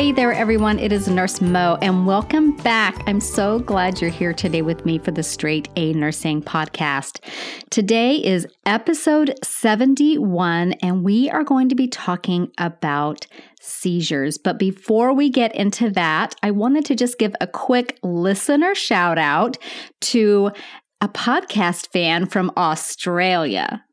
Hey there, everyone. It is Nurse Mo, and welcome back. I'm so glad you're here today with me for the Straight A Nursing podcast. Today is episode 71, and we are going to be talking about seizures. But before we get into that, I wanted to just give a quick listener shout out to a podcast fan from Australia.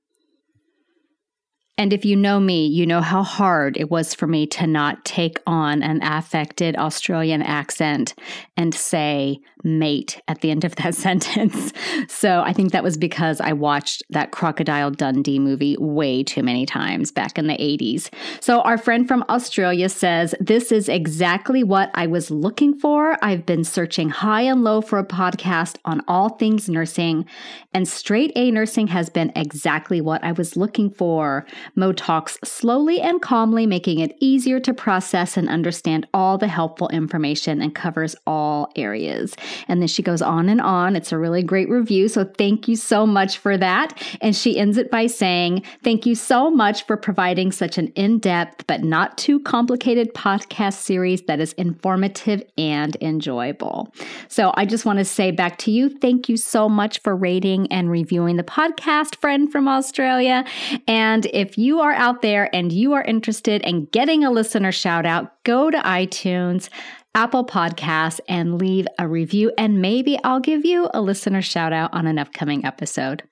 And if you know me, you know how hard it was for me to not take on an affected Australian accent and say mate at the end of that sentence. So I think that was because I watched that Crocodile Dundee movie way too many times back in the 80s. So our friend from Australia says, This is exactly what I was looking for. I've been searching high and low for a podcast on all things nursing, and straight A nursing has been exactly what I was looking for. Mo talks slowly and calmly, making it easier to process and understand all the helpful information and covers all areas. And then she goes on and on. It's a really great review. So thank you so much for that. And she ends it by saying, Thank you so much for providing such an in depth but not too complicated podcast series that is informative and enjoyable. So I just want to say back to you, thank you so much for rating and reviewing the podcast, friend from Australia. And if you are out there and you are interested in getting a listener shout out, go to iTunes. Apple Podcasts and leave a review, and maybe I'll give you a listener shout out on an upcoming episode.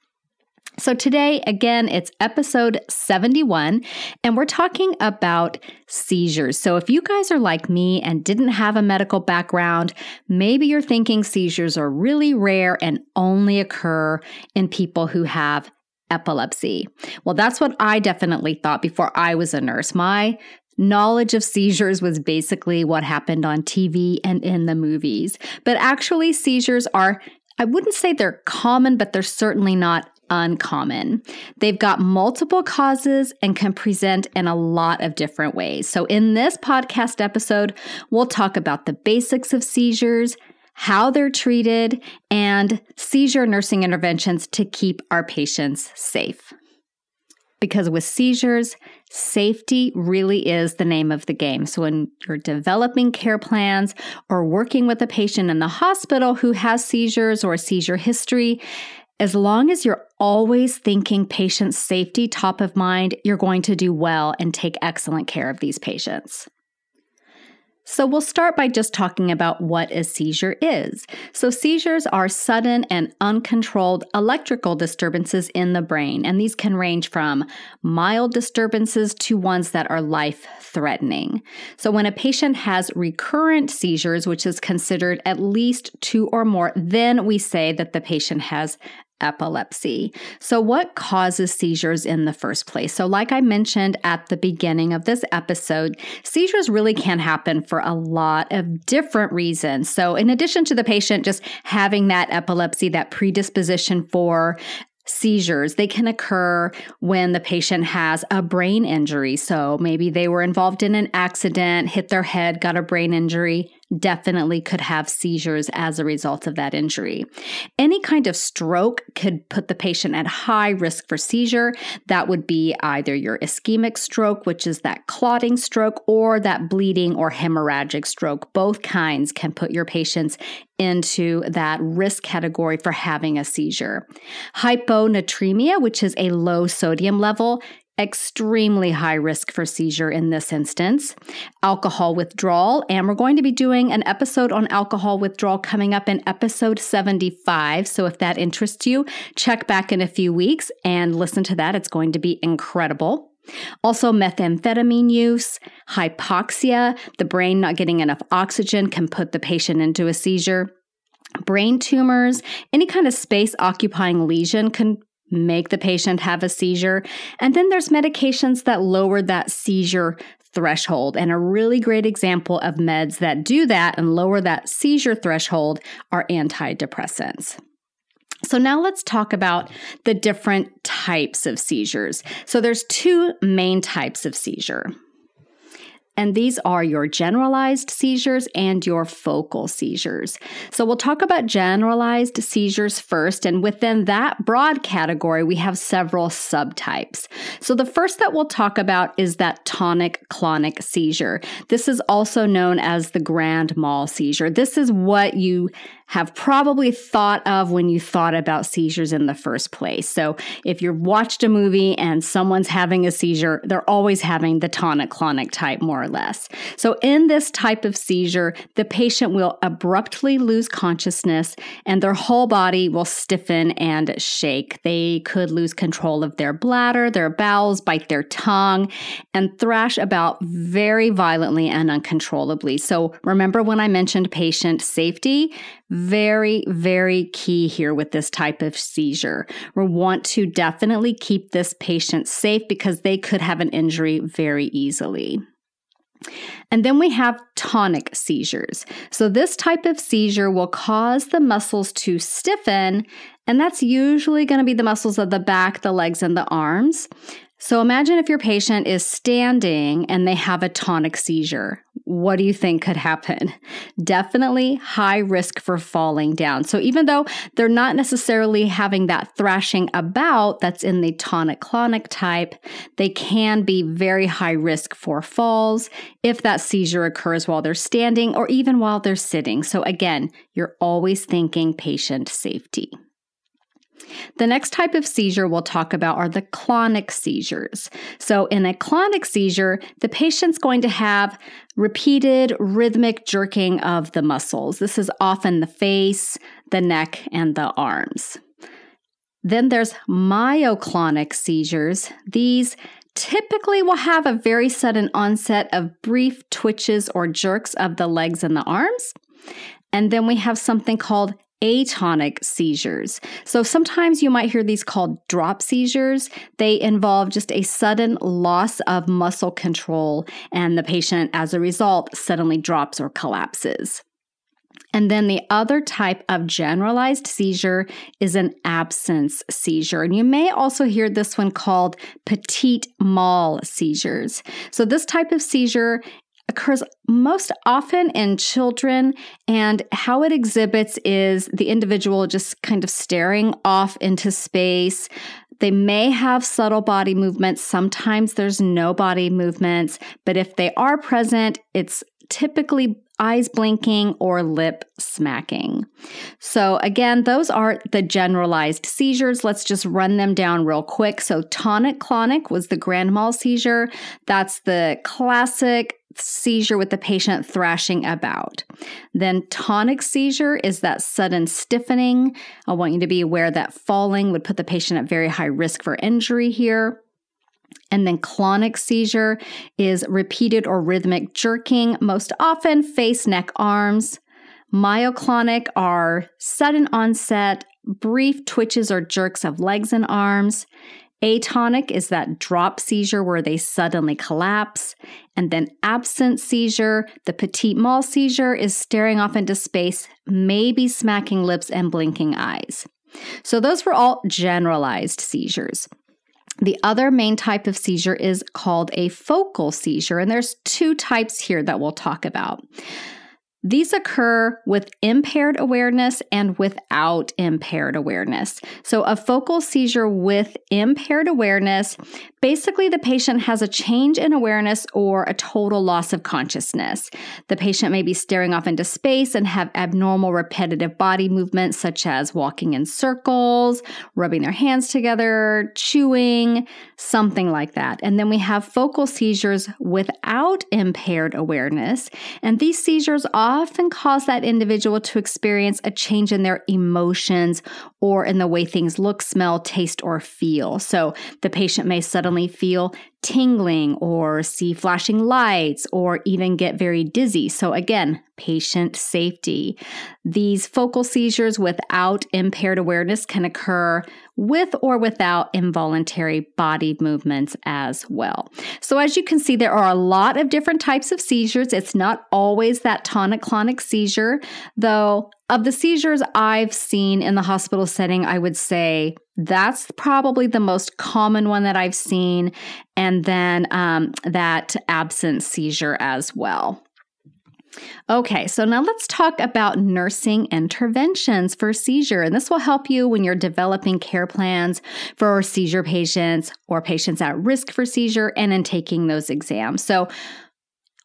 So, today, again, it's episode 71, and we're talking about seizures. So, if you guys are like me and didn't have a medical background, maybe you're thinking seizures are really rare and only occur in people who have epilepsy. Well, that's what I definitely thought before I was a nurse. My Knowledge of seizures was basically what happened on TV and in the movies. But actually, seizures are, I wouldn't say they're common, but they're certainly not uncommon. They've got multiple causes and can present in a lot of different ways. So, in this podcast episode, we'll talk about the basics of seizures, how they're treated, and seizure nursing interventions to keep our patients safe. Because with seizures, Safety really is the name of the game. So, when you're developing care plans or working with a patient in the hospital who has seizures or a seizure history, as long as you're always thinking patient safety top of mind, you're going to do well and take excellent care of these patients. So, we'll start by just talking about what a seizure is. So, seizures are sudden and uncontrolled electrical disturbances in the brain, and these can range from mild disturbances to ones that are life threatening. So, when a patient has recurrent seizures, which is considered at least two or more, then we say that the patient has epilepsy. So, what causes seizures in the first place? So, like I mentioned at the beginning of this episode, seizures really can happen for a lot of different reasons. So, in addition to the patient just having that epilepsy, that predisposition for seizures. They can occur when the patient has a brain injury. So maybe they were involved in an accident, hit their head, got a brain injury, definitely could have seizures as a result of that injury. Any kind of stroke could put the patient at high risk for seizure. That would be either your ischemic stroke, which is that clotting stroke, or that bleeding or hemorrhagic stroke. Both kinds can put your patients into that risk category for having a seizure. Hyponatremia, which is a low sodium level, extremely high risk for seizure in this instance. Alcohol withdrawal, and we're going to be doing an episode on alcohol withdrawal coming up in episode 75. So if that interests you, check back in a few weeks and listen to that. It's going to be incredible. Also, methamphetamine use, hypoxia, the brain not getting enough oxygen can put the patient into a seizure. Brain tumors, any kind of space occupying lesion can make the patient have a seizure. And then there's medications that lower that seizure threshold. And a really great example of meds that do that and lower that seizure threshold are antidepressants. So now let's talk about the different types of seizures. So there's two main types of seizure. And these are your generalized seizures and your focal seizures. So we'll talk about generalized seizures first. And within that broad category, we have several subtypes. So the first that we'll talk about is that tonic clonic seizure. This is also known as the grand mal seizure. This is what you have probably thought of when you thought about seizures in the first place. So if you've watched a movie and someone's having a seizure, they're always having the tonic clonic type, more or less. So in this type of seizure, the patient will abruptly lose consciousness and their whole body will stiffen and shake. They could lose control of their bladder, their bowels, bite their tongue, and thrash about very violently and uncontrollably. So remember when I mentioned patient safety? Very, very key here with this type of seizure. We want to definitely keep this patient safe because they could have an injury very easily. And then we have tonic seizures. So, this type of seizure will cause the muscles to stiffen, and that's usually going to be the muscles of the back, the legs, and the arms. So imagine if your patient is standing and they have a tonic seizure. What do you think could happen? Definitely high risk for falling down. So even though they're not necessarily having that thrashing about that's in the tonic clonic type, they can be very high risk for falls if that seizure occurs while they're standing or even while they're sitting. So again, you're always thinking patient safety. The next type of seizure we'll talk about are the clonic seizures. So, in a clonic seizure, the patient's going to have repeated rhythmic jerking of the muscles. This is often the face, the neck, and the arms. Then there's myoclonic seizures. These typically will have a very sudden onset of brief twitches or jerks of the legs and the arms. And then we have something called atonic seizures. So sometimes you might hear these called drop seizures. They involve just a sudden loss of muscle control, and the patient, as a result, suddenly drops or collapses. And then the other type of generalized seizure is an absence seizure. And you may also hear this one called petit mal seizures. So, this type of seizure occurs most often in children, and how it exhibits is the individual just kind of staring off into space. They may have subtle body movements. Sometimes there's no body movements, but if they are present, it's typically eyes blinking or lip smacking. So, again, those are the generalized seizures. Let's just run them down real quick. So, tonic clonic was the grand mal seizure. That's the classic seizure with the patient thrashing about. Then tonic seizure is that sudden stiffening. I want you to be aware that falling would put the patient at very high risk for injury here. And then clonic seizure is repeated or rhythmic jerking, most often face, neck, arms. Myoclonic are sudden onset, brief twitches or jerks of legs and arms. Atonic is that drop seizure where they suddenly collapse. And then absent seizure, the petit mal seizure is staring off into space, maybe smacking lips and blinking eyes. So those were all generalized seizures. The other main type of seizure is called a focal seizure, and there's two types here that we'll talk about. These occur with impaired awareness and without impaired awareness. So, a focal seizure with impaired awareness basically, the patient has a change in awareness or a total loss of consciousness. The patient may be staring off into space and have abnormal repetitive body movements, such as walking in circles, rubbing their hands together, chewing, something like that. And then we have focal seizures without impaired awareness. And these seizures often often cause that individual to experience a change in their emotions or in the way things look, smell, taste, or feel. So the patient may suddenly feel tingling or see flashing lights or even get very dizzy. So, again, patient safety. These focal seizures without impaired awareness can occur with or without involuntary body movements as well. So, as you can see, there are a lot of different types of seizures. It's not always that tonic clonic seizure, though. Of the seizures I've seen in the hospital setting, I would say that's probably the most common one that I've seen. And then um, that absent seizure as well. Okay, so now let's talk about nursing interventions for seizure. And this will help you when you're developing care plans for seizure patients or patients at risk for seizure and in taking those exams. So,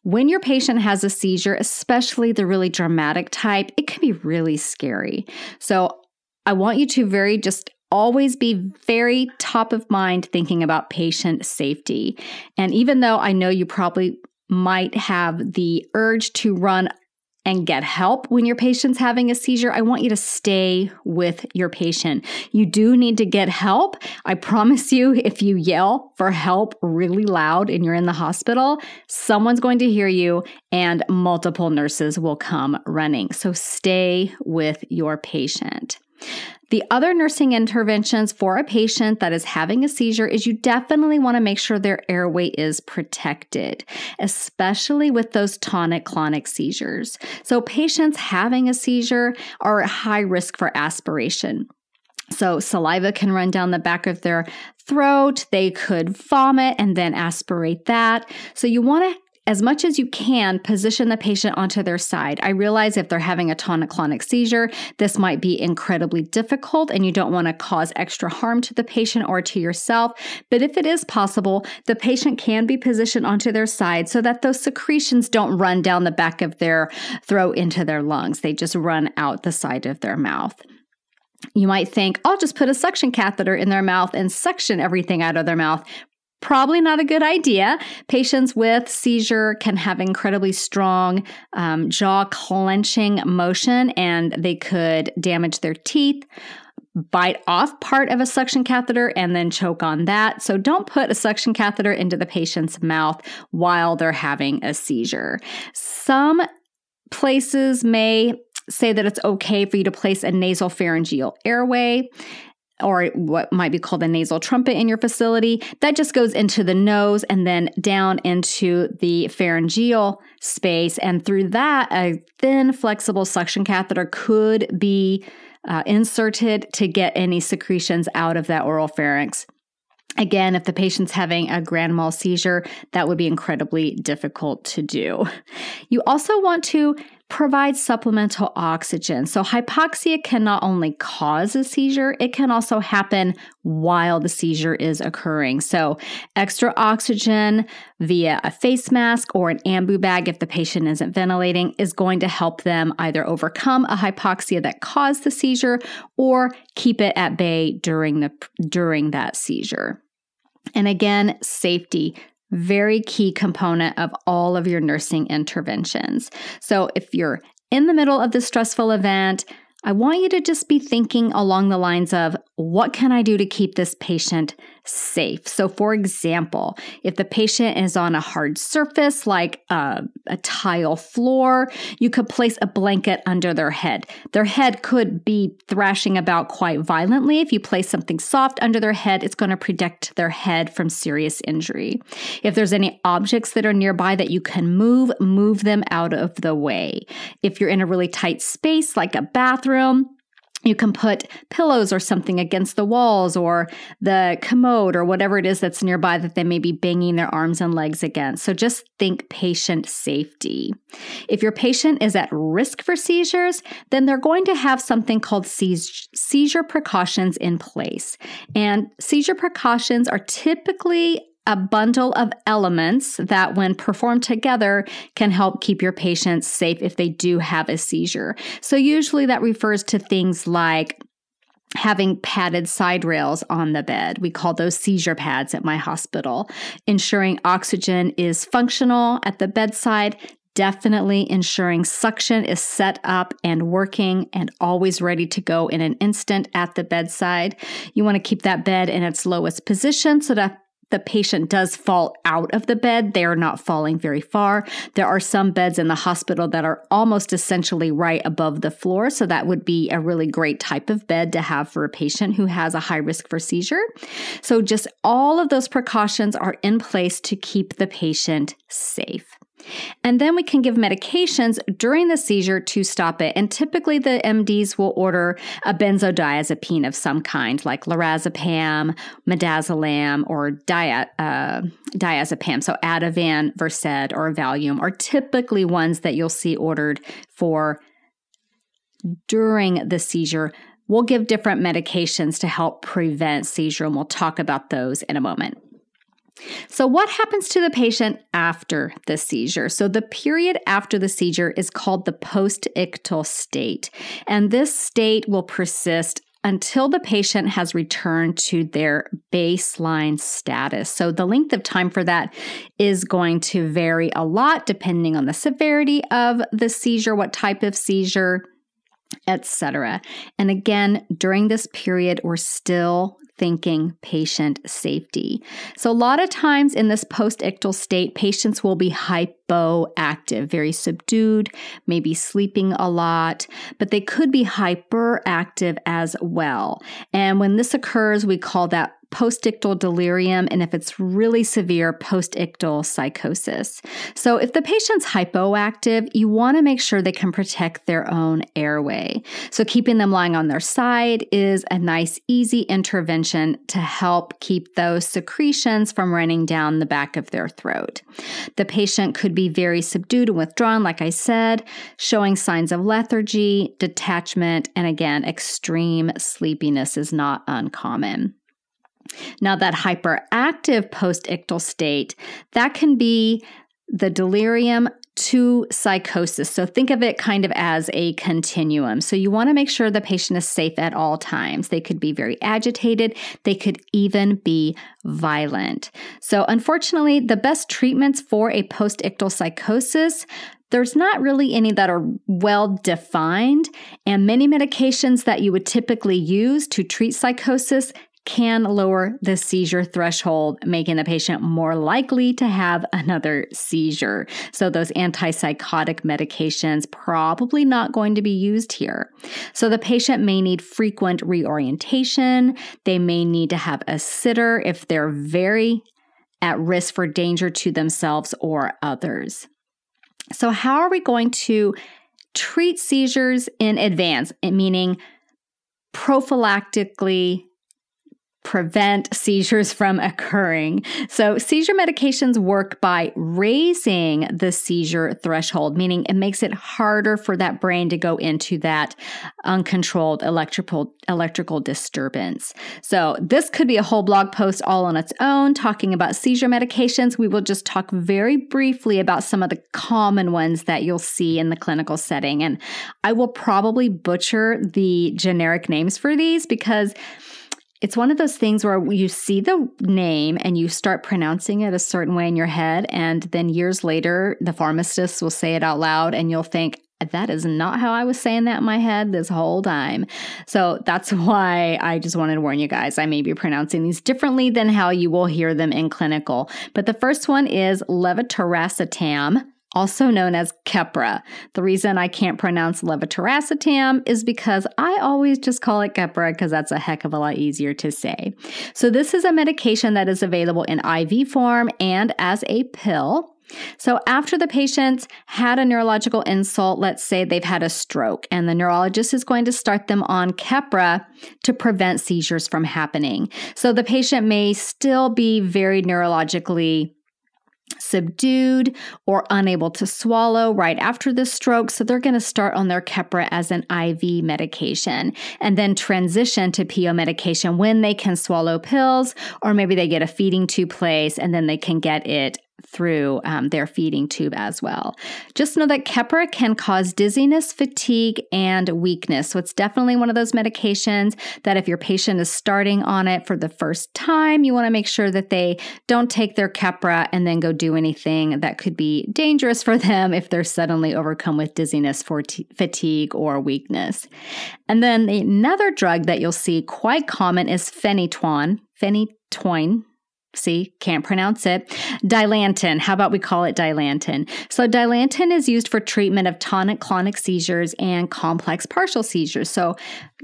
when your patient has a seizure, especially the really dramatic type, it can be really scary. So, I want you to very just always be very top of mind thinking about patient safety. And even though I know you probably might have the urge to run and get help when your patient's having a seizure, I want you to stay with your patient. You do need to get help. I promise you, if you yell for help really loud and you're in the hospital, someone's going to hear you and multiple nurses will come running. So stay with your patient. The other nursing interventions for a patient that is having a seizure is you definitely want to make sure their airway is protected, especially with those tonic clonic seizures. So, patients having a seizure are at high risk for aspiration. So, saliva can run down the back of their throat. They could vomit and then aspirate that. So, you want to as much as you can, position the patient onto their side. I realize if they're having a tonic-clonic seizure, this might be incredibly difficult and you don't want to cause extra harm to the patient or to yourself. But if it is possible, the patient can be positioned onto their side so that those secretions don't run down the back of their throat into their lungs. They just run out the side of their mouth. You might think, I'll just put a suction catheter in their mouth and suction everything out of their mouth. Probably not a good idea. Patients with seizure can have incredibly strong um, jaw clenching motion and they could damage their teeth, bite off part of a suction catheter, and then choke on that. So don't put a suction catheter into the patient's mouth while they're having a seizure. Some places may say that it's okay for you to place a nasal pharyngeal airway or what might be called a nasal trumpet in your facility. That just goes into the nose and then down into the pharyngeal space. And through that, a thin, flexible suction catheter could be uh, inserted to get any secretions out of that oral pharynx. Again, if the patient's having a grand mal seizure, that would be incredibly difficult to do. You also want to provide supplemental oxygen. So, hypoxia can not only cause a seizure, it can also happen while the seizure is occurring. So, extra oxygen via a face mask or an ambu bag, if the patient isn't ventilating, is going to help them either overcome a hypoxia that caused the seizure or keep it at bay during, the, during that seizure. And again, safety very key component of all of your nursing interventions. So if you're in the middle of the stressful event, I want you to just be thinking along the lines of what can I do to keep this patient safe? So, for example, if the patient is on a hard surface like a, a, tile floor, you could place a blanket under their head. Their head could be thrashing about quite violently. If you place something soft under their head, it's going to protect their head from serious injury. If there's any objects that are nearby that you can move, move them out of the way. If you're in a really tight space like a bathroom, you can put pillows or something against the walls or the commode or whatever it is that's nearby that they may be banging their arms and legs against. So just think patient safety. If your patient is at risk for seizures, then they're going to have something called seizure precautions in place. And seizure precautions are typically a bundle of elements that, when performed together, can help keep your patients safe if they do have a seizure. So, usually that refers to things like having padded side rails on the bed. We call those seizure pads at my hospital. Ensuring oxygen is functional at the bedside. Definitely ensuring suction is set up and working and always ready to go in an instant at the bedside. You want to keep that bed in its lowest position so that the patient does fall out of the bed, they are not falling very far. There are some beds in the hospital that are almost essentially right above the floor. So that would be a really great type of bed to have for a patient who has a high risk for seizure. So just all of those precautions are in place to keep the patient safe. And then we can give medications during the seizure to stop it. And typically, the MDs will order a benzodiazepine of some kind, like lorazepam, midazolam, or dia, uh, diazepam. So, Ativan, Versed, or Valium are typically ones that you'll see ordered for during the seizure. We'll give different medications to help prevent seizure, and we'll talk about those in a moment. So, what happens to the patient after the seizure? So, the period after the seizure is called the post ictal state, and this state will persist until the patient has returned to their baseline status. So, the length of time for that is going to vary a lot depending on the severity of the seizure, what type of seizure, etc. And again, during this period, we're still thinking patient safety. So, a lot of times in this post ictal state, patients will be hypoactive, very subdued, maybe sleeping a lot, but they could be hyperactive as well. And when this occurs, we call that postictal delirium, and if it's really severe, postictal psychosis. So, if the patient's hypoactive, you want to make sure they can protect their own airway. So, keeping them lying on their side is a nice, easy intervention to help keep those secretions from running down the back of their throat. The patient could be very subdued and withdrawn, like I said, showing signs of lethargy, detachment, and again, extreme sleepiness is not uncommon. Now, that hyperactive post-ictal state, that can be the delirium to psychosis. So think of it kind of as a continuum. So you want to make sure the patient is safe at all times. They could be very agitated, they could even be violent. So unfortunately, the best treatments for a post-ictal psychosis there's not really any that are well defined, and many medications that you would typically use to treat psychosis can lower the seizure threshold, making the patient more likely to have another seizure. So, those antipsychotic medications probably not going to be used here. So, the patient may need frequent reorientation. They may need to have a sitter if they're very at risk for danger to themselves or others. So, how are we going to treat seizures in advance, meaning prophylactically prevent seizures from occurring. So, seizure medications work by raising the seizure threshold, meaning it makes it harder for that brain to go into that uncontrolled electrical electrical disturbance. So, this could be a whole blog post all on its own talking about seizure medications. We will just talk very briefly about some of the common ones that you'll see in the clinical setting and I will probably butcher the generic names for these because it's one of those things where you see the name and you start pronouncing it a certain way in your head. And then years later, the pharmacist will say it out loud and you'll think, that is not how I was saying that in my head this whole time. So that's why I just wanted to warn you guys. I may be pronouncing these differently than how you will hear them in clinical. But the first one is levetiracetam also known as Keppra. The reason I can't pronounce levetiracetam is because I always just call it Keppra because that's a heck of a lot easier to say. So, this is a medication that is available in IV form and as a pill. So, after the patient's had a neurological insult, let's say they've had a stroke, and the neurologist is going to start them on Keppra to prevent seizures from happening. So, the patient may still be very neurologically subdued or unable to swallow right after the stroke. So they're going to start on their Keppra as an IV medication and then transition to PO medication when they can swallow pills, or maybe they get a feeding tube place and then they can get it through um, their feeding tube as well. Just know that Keppra can cause dizziness, fatigue, and weakness. So it's definitely one of those medications that if your patient is starting on it for the first time, you want to make sure that they don't take their Keppra and then go do anything that could be dangerous for them if they're suddenly overcome with dizziness, fatigue, or weakness. And then another drug that you'll see quite common is phenytoin. Phenytoin, See, can't pronounce it. Dilantin. How about we call it Dilantin? So, Dilantin is used for treatment of tonic clonic seizures and complex partial seizures. So,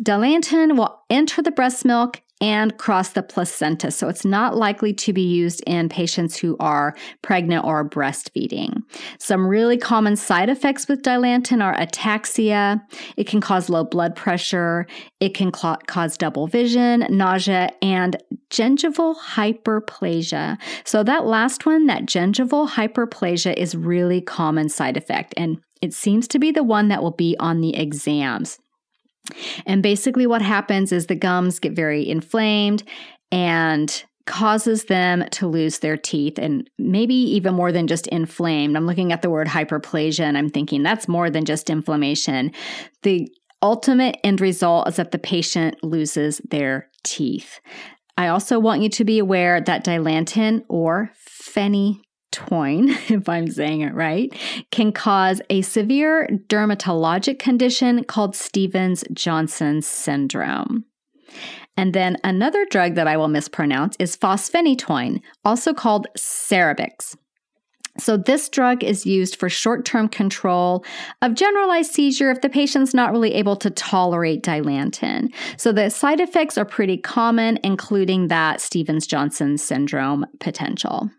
Dilantin will enter the breast milk and cross the placenta. So it's not likely to be used in patients who are pregnant or breastfeeding. Some really common side effects with Dilantin are ataxia. It can cause low blood pressure. It can cl- cause double vision, nausea, and gingival hyperplasia. So that last one, that gingival hyperplasia is really common side effect. And it seems to be the one that will be on the exams. And basically, what happens is the gums get very inflamed and causes them to lose their teeth and maybe even more than just inflamed. I'm looking at the word hyperplasia and I'm thinking that's more than just inflammation. The ultimate end result is that the patient loses their teeth. I also want you to be aware that dilantin or Toin, if I'm saying it right, can cause a severe dermatologic condition called Stevens Johnson syndrome. And then another drug that I will mispronounce is fosphenytoin, also called Cerebyx. So, this drug is used for short term control of generalized seizure if the patient's not really able to tolerate dilantin. So, the side effects are pretty common, including that Stevens Johnson syndrome potential.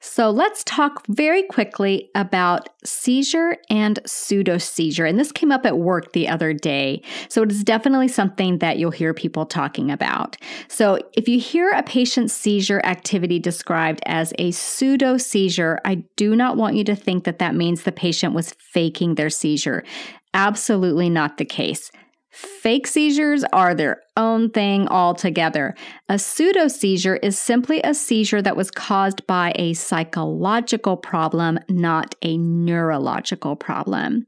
So let's talk very quickly about seizure and pseudo seizure. And this came up at work the other day. So it is definitely something that you'll hear people talking about. So if you hear a patient's seizure activity described as a pseudo seizure, I do not want you to think that that means the patient was faking their seizure. Absolutely not the case. Fake seizures are their own thing altogether. A pseudo seizure is simply a seizure that was caused by a psychological problem, not a neurological problem.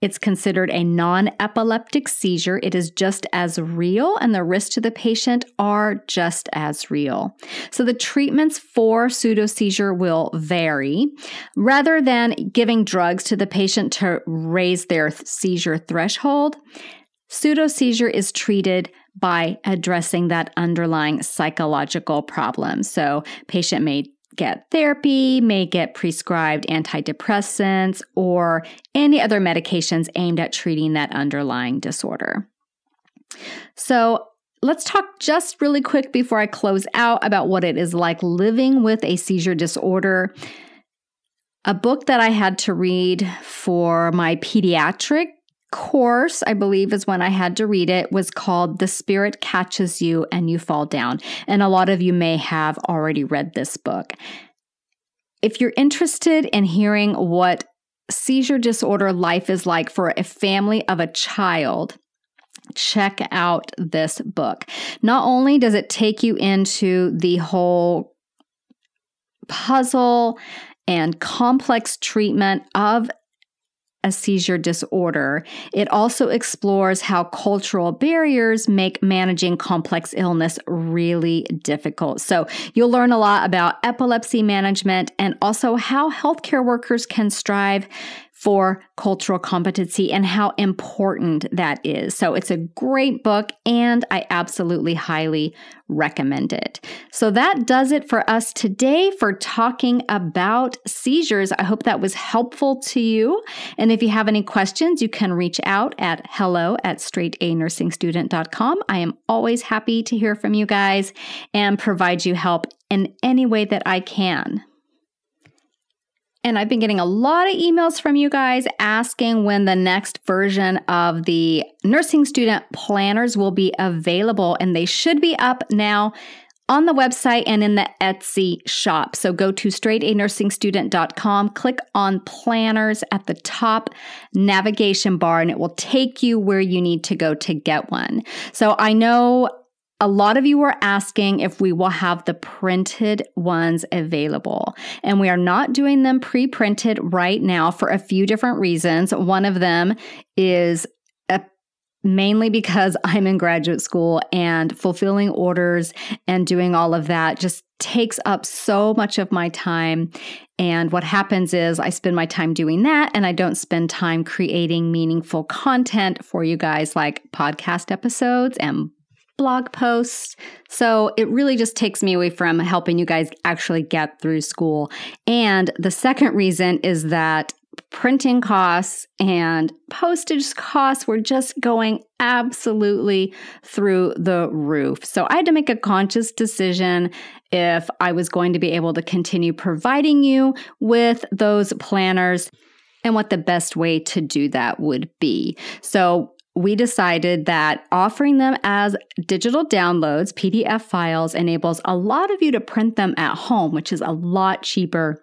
It's considered a non epileptic seizure. It is just as real, and the risks to the patient are just as real. So, the treatments for pseudo seizure will vary. Rather than giving drugs to the patient to raise their seizure threshold, Pseudo seizure is treated by addressing that underlying psychological problem. So, patient may get therapy, may get prescribed antidepressants or any other medications aimed at treating that underlying disorder. So, let's talk just really quick before I close out about what it is like living with a seizure disorder. A book that I had to read for my pediatric course, I believe is when I had to read it, was called The Spirit Catches You and You Fall Down. And a lot of you may have already read this book. If you're interested in hearing what seizure disorder life is like for a family of a child, check out this book. Not only does it take you into the whole puzzle and complex treatment of a seizure disorder. It also explores how cultural barriers make managing complex illness really difficult. So you'll learn a lot about epilepsy management and also how healthcare workers can strive for cultural competency and how important that is. So it's a great book and I absolutely highly recommend it. So that does it for us today for talking about seizures. I hope that was helpful to you. And if you have any questions, you can reach out at hello at straightanursingstudent.com. I am always happy to hear from you guys and provide you help in any way that I can. And I've been getting a lot of emails from you guys asking when the next version of the nursing student planners will be available. And they should be up now on the website and in the Etsy shop. So go to straightanursingstudent.com, click on planners at the top navigation bar, and it will take you where you need to go to get one. So I know a lot of you are asking if we will have the printed ones available, and we are not doing them pre printed right now for a few different reasons. One of them is a, mainly because I'm in graduate school and fulfilling orders and doing all of that just takes up so much of my time. And what happens is I spend my time doing that and I don't spend time creating meaningful content for you guys like podcast episodes and blog posts. So it really just takes me away from helping you guys actually get through school. And the second reason is that printing costs and postage costs were just going absolutely through the roof. So I had to make a conscious decision if I was going to be able to continue providing you with those planners and what the best way to do that would be. So we decided that offering them as digital downloads, PDF files, enables a lot of you to print them at home, which is a lot cheaper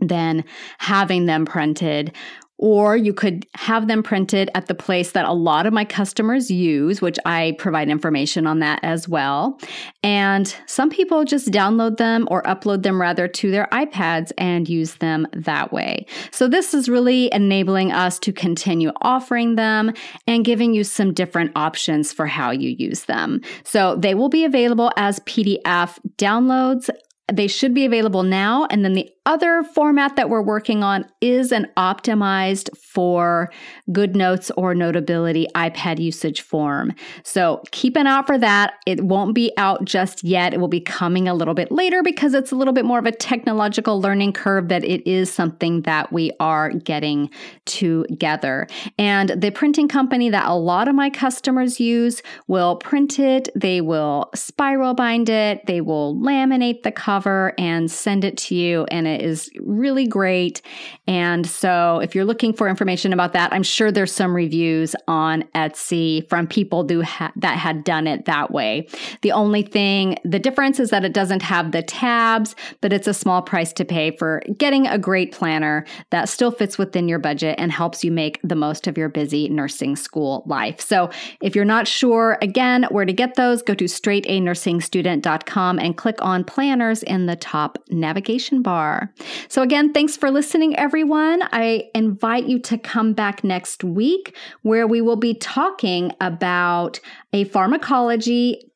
than having them printed or you could have them printed at the place that a lot of my customers use, which I provide information on that as well. And some people just download them or upload them rather to their iPads and use them that way. So this is really enabling us to continue offering them and giving you some different options for how you use them. So they will be available as PDF downloads they should be available now. And then the other format that we're working on is an optimized for GoodNotes or Notability iPad usage form. So keep an eye out for that. It won't be out just yet. It will be coming a little bit later because it's a little bit more of a technological learning curve, but it is something that we are getting together. And the printing company that a lot of my customers use will print it, they will spiral bind it, they will laminate the cover and send it to you. And it is really great. And so if you're looking for information about that, I'm sure there's some reviews on Etsy from people who ha- that had done it that way. The only thing, the difference is that it doesn't have the tabs, but it's a small price to pay for getting a great planner that still fits within your budget and helps you make the most of your busy nursing school life. So if you're not sure, again, where to get those, go to straightanursingstudent.com and click on planners in the top navigation bar. So, again, thanks for listening, everyone. I invite you to come back next week where we will be talking about a pharmacology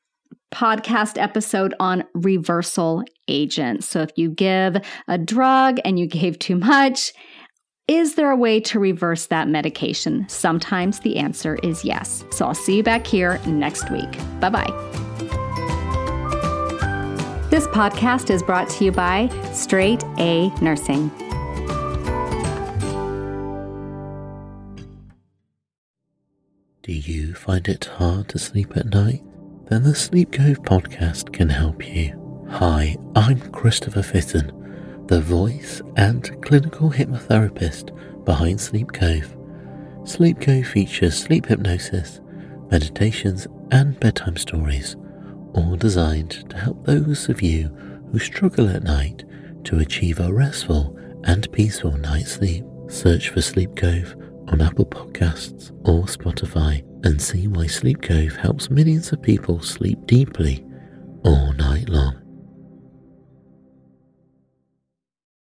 podcast episode on reversal agents. So, if you give a drug and you gave too much, is there a way to reverse that medication? Sometimes the answer is yes. So I'll see you back here next week. Bye bye. This podcast is brought to you by Straight A Nursing. Do you find it hard to sleep at night? Then the Sleep Cove podcast can help you. Hi, I'm Christopher Tritton, the voice and clinical hypnotherapist behind Sleep Cove. Sleep Cove features sleep hypnosis, meditations, and bedtime stories all designed to help those of you who struggle at night to achieve a restful and peaceful night's sleep. Search for Sleep Cove on Apple Podcasts or Spotify and see why Sleep Cove helps millions of people sleep deeply all night.